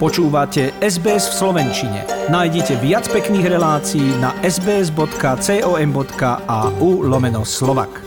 Počúvate SBS v Slovenčine. Nájdite viac pekných relácií na sbs.com.au lomeno slovak.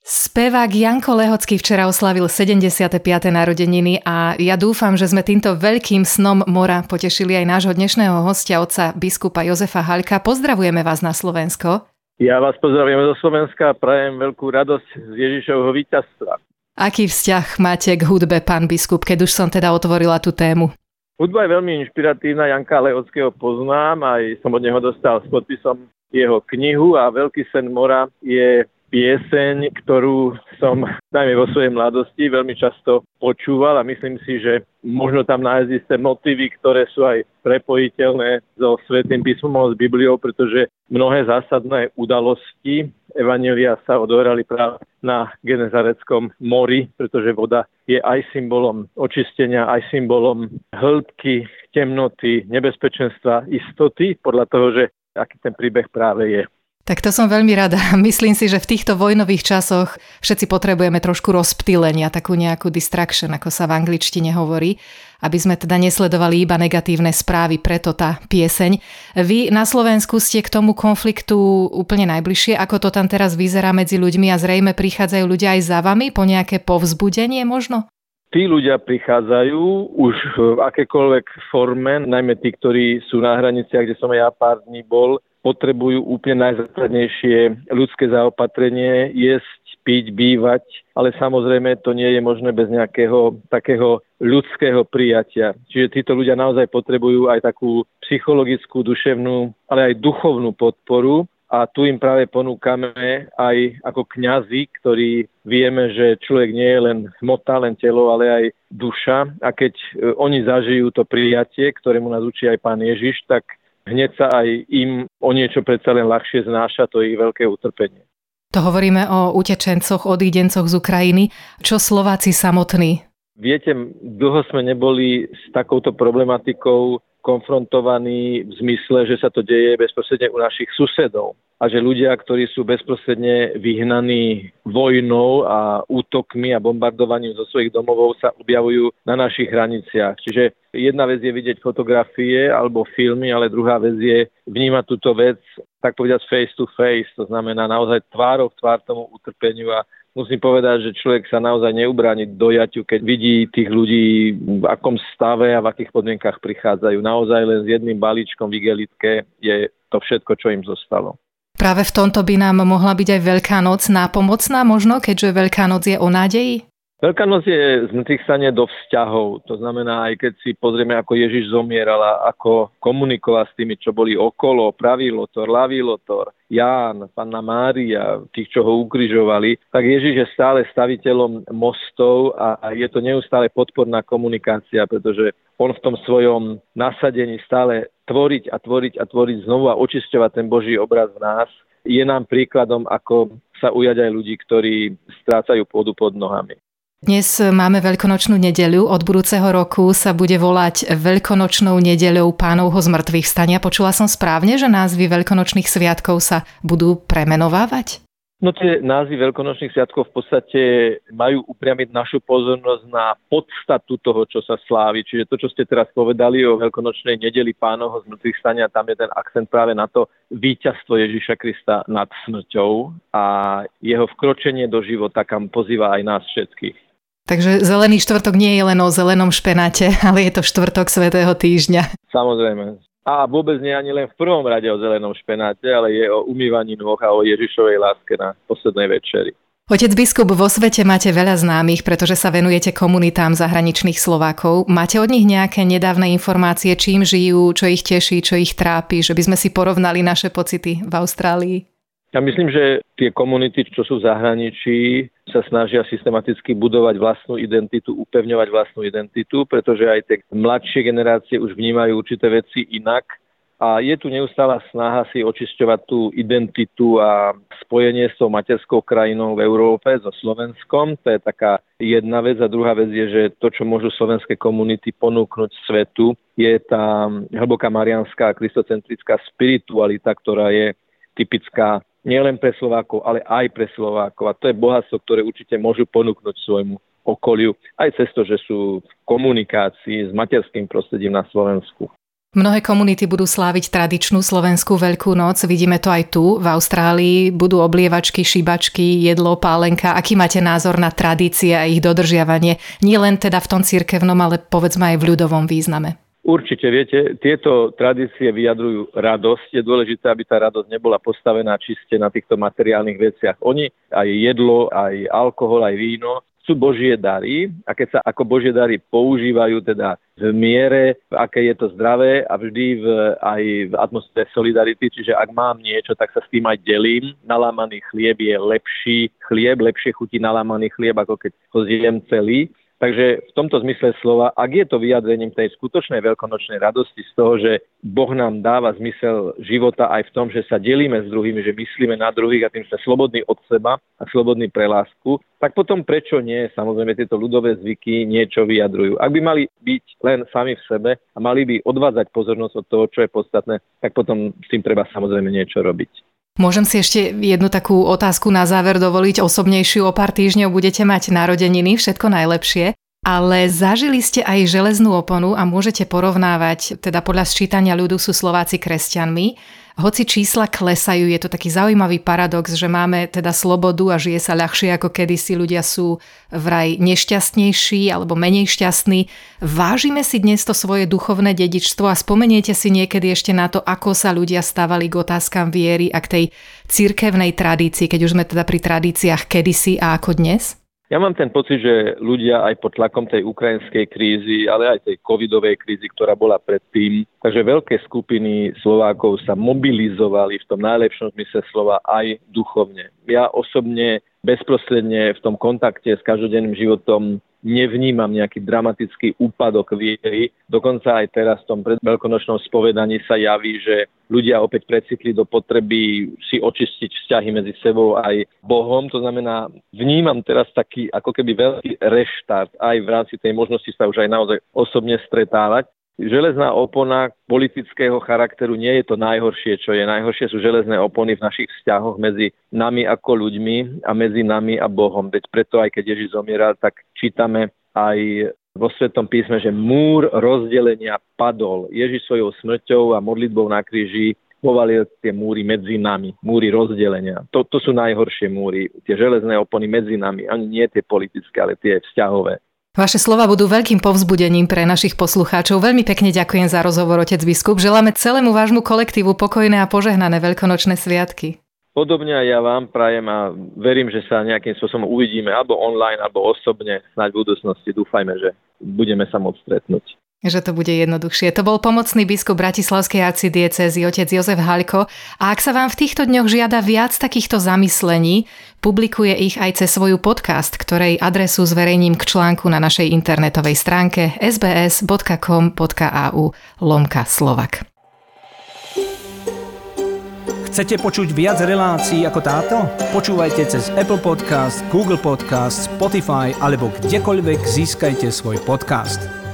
Spevák Janko Lehocký včera oslavil 75. narodeniny a ja dúfam, že sme týmto veľkým snom mora potešili aj nášho dnešného hostia, otca biskupa Jozefa Halka. Pozdravujeme vás na Slovensko. Ja vás pozdravujem zo Slovenska a prajem veľkú radosť z Ježišovho víťazstva. Aký vzťah máte k hudbe, pán biskup, keď už som teda otvorila tú tému? Hudba je veľmi inšpiratívna, Janka Lehockého poznám, aj som od neho dostal s podpisom jeho knihu a Veľký sen mora je pieseň, ktorú som najmä vo svojej mladosti veľmi často počúval a myslím si, že možno tam nájsť isté motívy, ktoré sú aj prepojiteľné so Svetým písmom s Bibliou, pretože mnohé zásadné udalosti Evanelia sa odohrali práve na Genezareckom mori, pretože voda je aj symbolom očistenia, aj symbolom hĺbky, temnoty, nebezpečenstva, istoty, podľa toho, že aký ten príbeh práve je. Tak to som veľmi rada. Myslím si, že v týchto vojnových časoch všetci potrebujeme trošku rozptýlenia, takú nejakú distraction, ako sa v angličtine hovorí, aby sme teda nesledovali iba negatívne správy, preto tá pieseň. Vy na Slovensku ste k tomu konfliktu úplne najbližšie, ako to tam teraz vyzerá medzi ľuďmi a zrejme prichádzajú ľudia aj za vami po nejaké povzbudenie možno? Tí ľudia prichádzajú už v akékoľvek forme, najmä tí, ktorí sú na hraniciach, kde som ja pár dní bol, potrebujú úplne najzákladnejšie ľudské zaopatrenie, jesť, piť, bývať, ale samozrejme to nie je možné bez nejakého takého ľudského prijatia. Čiže títo ľudia naozaj potrebujú aj takú psychologickú, duševnú, ale aj duchovnú podporu a tu im práve ponúkame aj ako kňazi, ktorí vieme, že človek nie je len hmota, len telo, ale aj duša a keď e, oni zažijú to prijatie, ktorému nás učí aj pán Ježiš, tak hneď sa aj im o niečo predsa len ľahšie znáša to ich veľké utrpenie. To hovoríme o utečencoch, odídencoch z Ukrajiny. Čo Slováci samotní? Viete, dlho sme neboli s takouto problematikou konfrontovaní v zmysle, že sa to deje bezprostredne u našich susedov a že ľudia, ktorí sú bezprostredne vyhnaní vojnou a útokmi a bombardovaním zo svojich domovov sa objavujú na našich hraniciach. Čiže jedna vec je vidieť fotografie alebo filmy, ale druhá vec je vnímať túto vec, tak povedať face to face, to znamená naozaj tvárov tvár tomu utrpeniu a musím povedať, že človek sa naozaj neubráni dojaťu, keď vidí tých ľudí v akom stave a v akých podmienkach prichádzajú. Naozaj len s jedným balíčkom v je to všetko, čo im zostalo. Práve v tomto by nám mohla byť aj Veľká noc nápomocná možno, keďže Veľká noc je o nádeji? Veľká noc je stane do vzťahov. To znamená, aj keď si pozrieme, ako Ježiš zomieral a ako komunikoval s tými, čo boli okolo, pravý lotor, ľavý lotor, Ján, Panna Mária, tých, čo ho ukrižovali, tak Ježiš je stále staviteľom mostov a je to neustále podporná komunikácia, pretože on v tom svojom nasadení stále tvoriť a tvoriť a tvoriť znovu a očisťovať ten Boží obraz v nás, je nám príkladom, ako sa ujať aj ľudí, ktorí strácajú pôdu pod nohami. Dnes máme veľkonočnú nedeľu. Od budúceho roku sa bude volať Veľkonočnou nedeľou pánovho zmrtvých stania. Počula som správne, že názvy veľkonočných sviatkov sa budú premenovávať? No tie názvy veľkonočných sviatkov v podstate majú upriamiť našu pozornosť na podstatu toho, čo sa slávi. Čiže to, čo ste teraz povedali o veľkonočnej nedeli pánovho z mŕtvych stania, tam je ten akcent práve na to víťazstvo Ježiša Krista nad smrťou a jeho vkročenie do života, kam pozýva aj nás všetkých. Takže zelený štvrtok nie je len o zelenom špenáte, ale je to štvrtok svätého týždňa. Samozrejme. A vôbec nie ani len v prvom rade o zelenom špenáte, ale je o umývaní nôh a o Ježišovej láske na poslednej večeri. Otec biskup, vo svete máte veľa známych, pretože sa venujete komunitám zahraničných Slovákov. Máte od nich nejaké nedávne informácie, čím žijú, čo ich teší, čo ich trápi, že by sme si porovnali naše pocity v Austrálii? Ja myslím, že tie komunity, čo sú v zahraničí, sa snažia systematicky budovať vlastnú identitu, upevňovať vlastnú identitu, pretože aj tie mladšie generácie už vnímajú určité veci inak. A je tu neustála snaha si očisťovať tú identitu a spojenie s tou materskou krajinou v Európe, so Slovenskom. To je taká jedna vec. A druhá vec je, že to, čo môžu slovenské komunity ponúknuť svetu, je tá hlboká marianská kristocentrická spiritualita, ktorá je typická nielen pre Slovákov, ale aj pre Slovákov. A to je bohatstvo, ktoré určite môžu ponúknuť svojmu okoliu, aj cez to, že sú v komunikácii s materským prostredím na Slovensku. Mnohé komunity budú sláviť tradičnú slovenskú Veľkú noc. Vidíme to aj tu, v Austrálii. Budú oblievačky, šibačky, jedlo, pálenka. Aký máte názor na tradície a ich dodržiavanie? Nie len teda v tom cirkevnom, ale povedzme aj v ľudovom význame. Určite, viete, tieto tradície vyjadrujú radosť. Je dôležité, aby tá radosť nebola postavená čiste na týchto materiálnych veciach. Oni, aj jedlo, aj alkohol, aj víno, sú Božie dary a keď sa ako Božie dary používajú teda v miere, aké je to zdravé a vždy v, aj v atmosfére solidarity, čiže ak mám niečo, tak sa s tým aj delím. Nalámaný chlieb je lepší chlieb, lepšie chutí nalámaný chlieb, ako keď ho zjem celý. Takže v tomto zmysle slova, ak je to vyjadrením tej skutočnej veľkonočnej radosti z toho, že Boh nám dáva zmysel života aj v tom, že sa delíme s druhými, že myslíme na druhých a tým sme slobodní od seba a slobodní pre lásku, tak potom prečo nie? Samozrejme tieto ľudové zvyky niečo vyjadrujú. Ak by mali byť len sami v sebe a mali by odvádzať pozornosť od toho, čo je podstatné, tak potom s tým treba samozrejme niečo robiť. Môžem si ešte jednu takú otázku na záver dovoliť osobnejšiu. O pár týždňov budete mať narodeniny, všetko najlepšie. Ale zažili ste aj železnú oponu a môžete porovnávať, teda podľa sčítania ľudu sú Slováci kresťanmi hoci čísla klesajú, je to taký zaujímavý paradox, že máme teda slobodu a žije sa ľahšie ako kedysi, ľudia sú vraj nešťastnejší alebo menej šťastní. Vážime si dnes to svoje duchovné dedičstvo a spomeniete si niekedy ešte na to, ako sa ľudia stávali k otázkam viery a k tej cirkevnej tradícii, keď už sme teda pri tradíciách kedysi a ako dnes? Ja mám ten pocit, že ľudia aj pod tlakom tej ukrajinskej krízy, ale aj tej covidovej krízy, ktorá bola predtým, takže veľké skupiny Slovákov sa mobilizovali v tom najlepšom zmysle slova aj duchovne. Ja osobne bezprostredne v tom kontakte s každodenným životom nevnímam nejaký dramatický úpadok viery. Dokonca aj teraz v tom predveľkonočnom spovedaní sa javí, že ľudia opäť precitli do potreby si očistiť vzťahy medzi sebou aj Bohom. To znamená, vnímam teraz taký ako keby veľký reštart aj v rámci tej možnosti sa už aj naozaj osobne stretávať. Železná opona politického charakteru nie je to najhoršie, čo je. Najhoršie sú železné opony v našich vzťahoch medzi nami ako ľuďmi a medzi nami a Bohom. Veď preto aj keď Ježiš zomieral, tak čítame aj vo Svetom písme, že múr rozdelenia padol. Ježiš svojou smrťou a modlitbou na kríži povalil tie múry medzi nami, múry rozdelenia. To, to sú najhoršie múry, tie železné opony medzi nami, ani nie tie politické, ale tie vzťahové. Vaše slova budú veľkým povzbudením pre našich poslucháčov. Veľmi pekne ďakujem za rozhovor, otec biskup. Želáme celému vášmu kolektívu pokojné a požehnané veľkonočné sviatky. Podobne aj ja vám prajem a verím, že sa nejakým spôsobom uvidíme alebo online, alebo osobne snáď v budúcnosti. Dúfajme, že budeme sa môcť stretnúť že to bude jednoduchšie. To bol pomocný biskup Bratislavskej arcidiecezy otec Jozef Haľko a ak sa vám v týchto dňoch žiada viac takýchto zamyslení, publikuje ich aj cez svoju podcast, ktorej adresu zverejním k článku na našej internetovej stránke sbs.com.au lomka Slovak. Chcete počuť viac relácií ako táto? Počúvajte cez Apple Podcast, Google Podcast, Spotify alebo kdekoľvek získajte svoj podcast.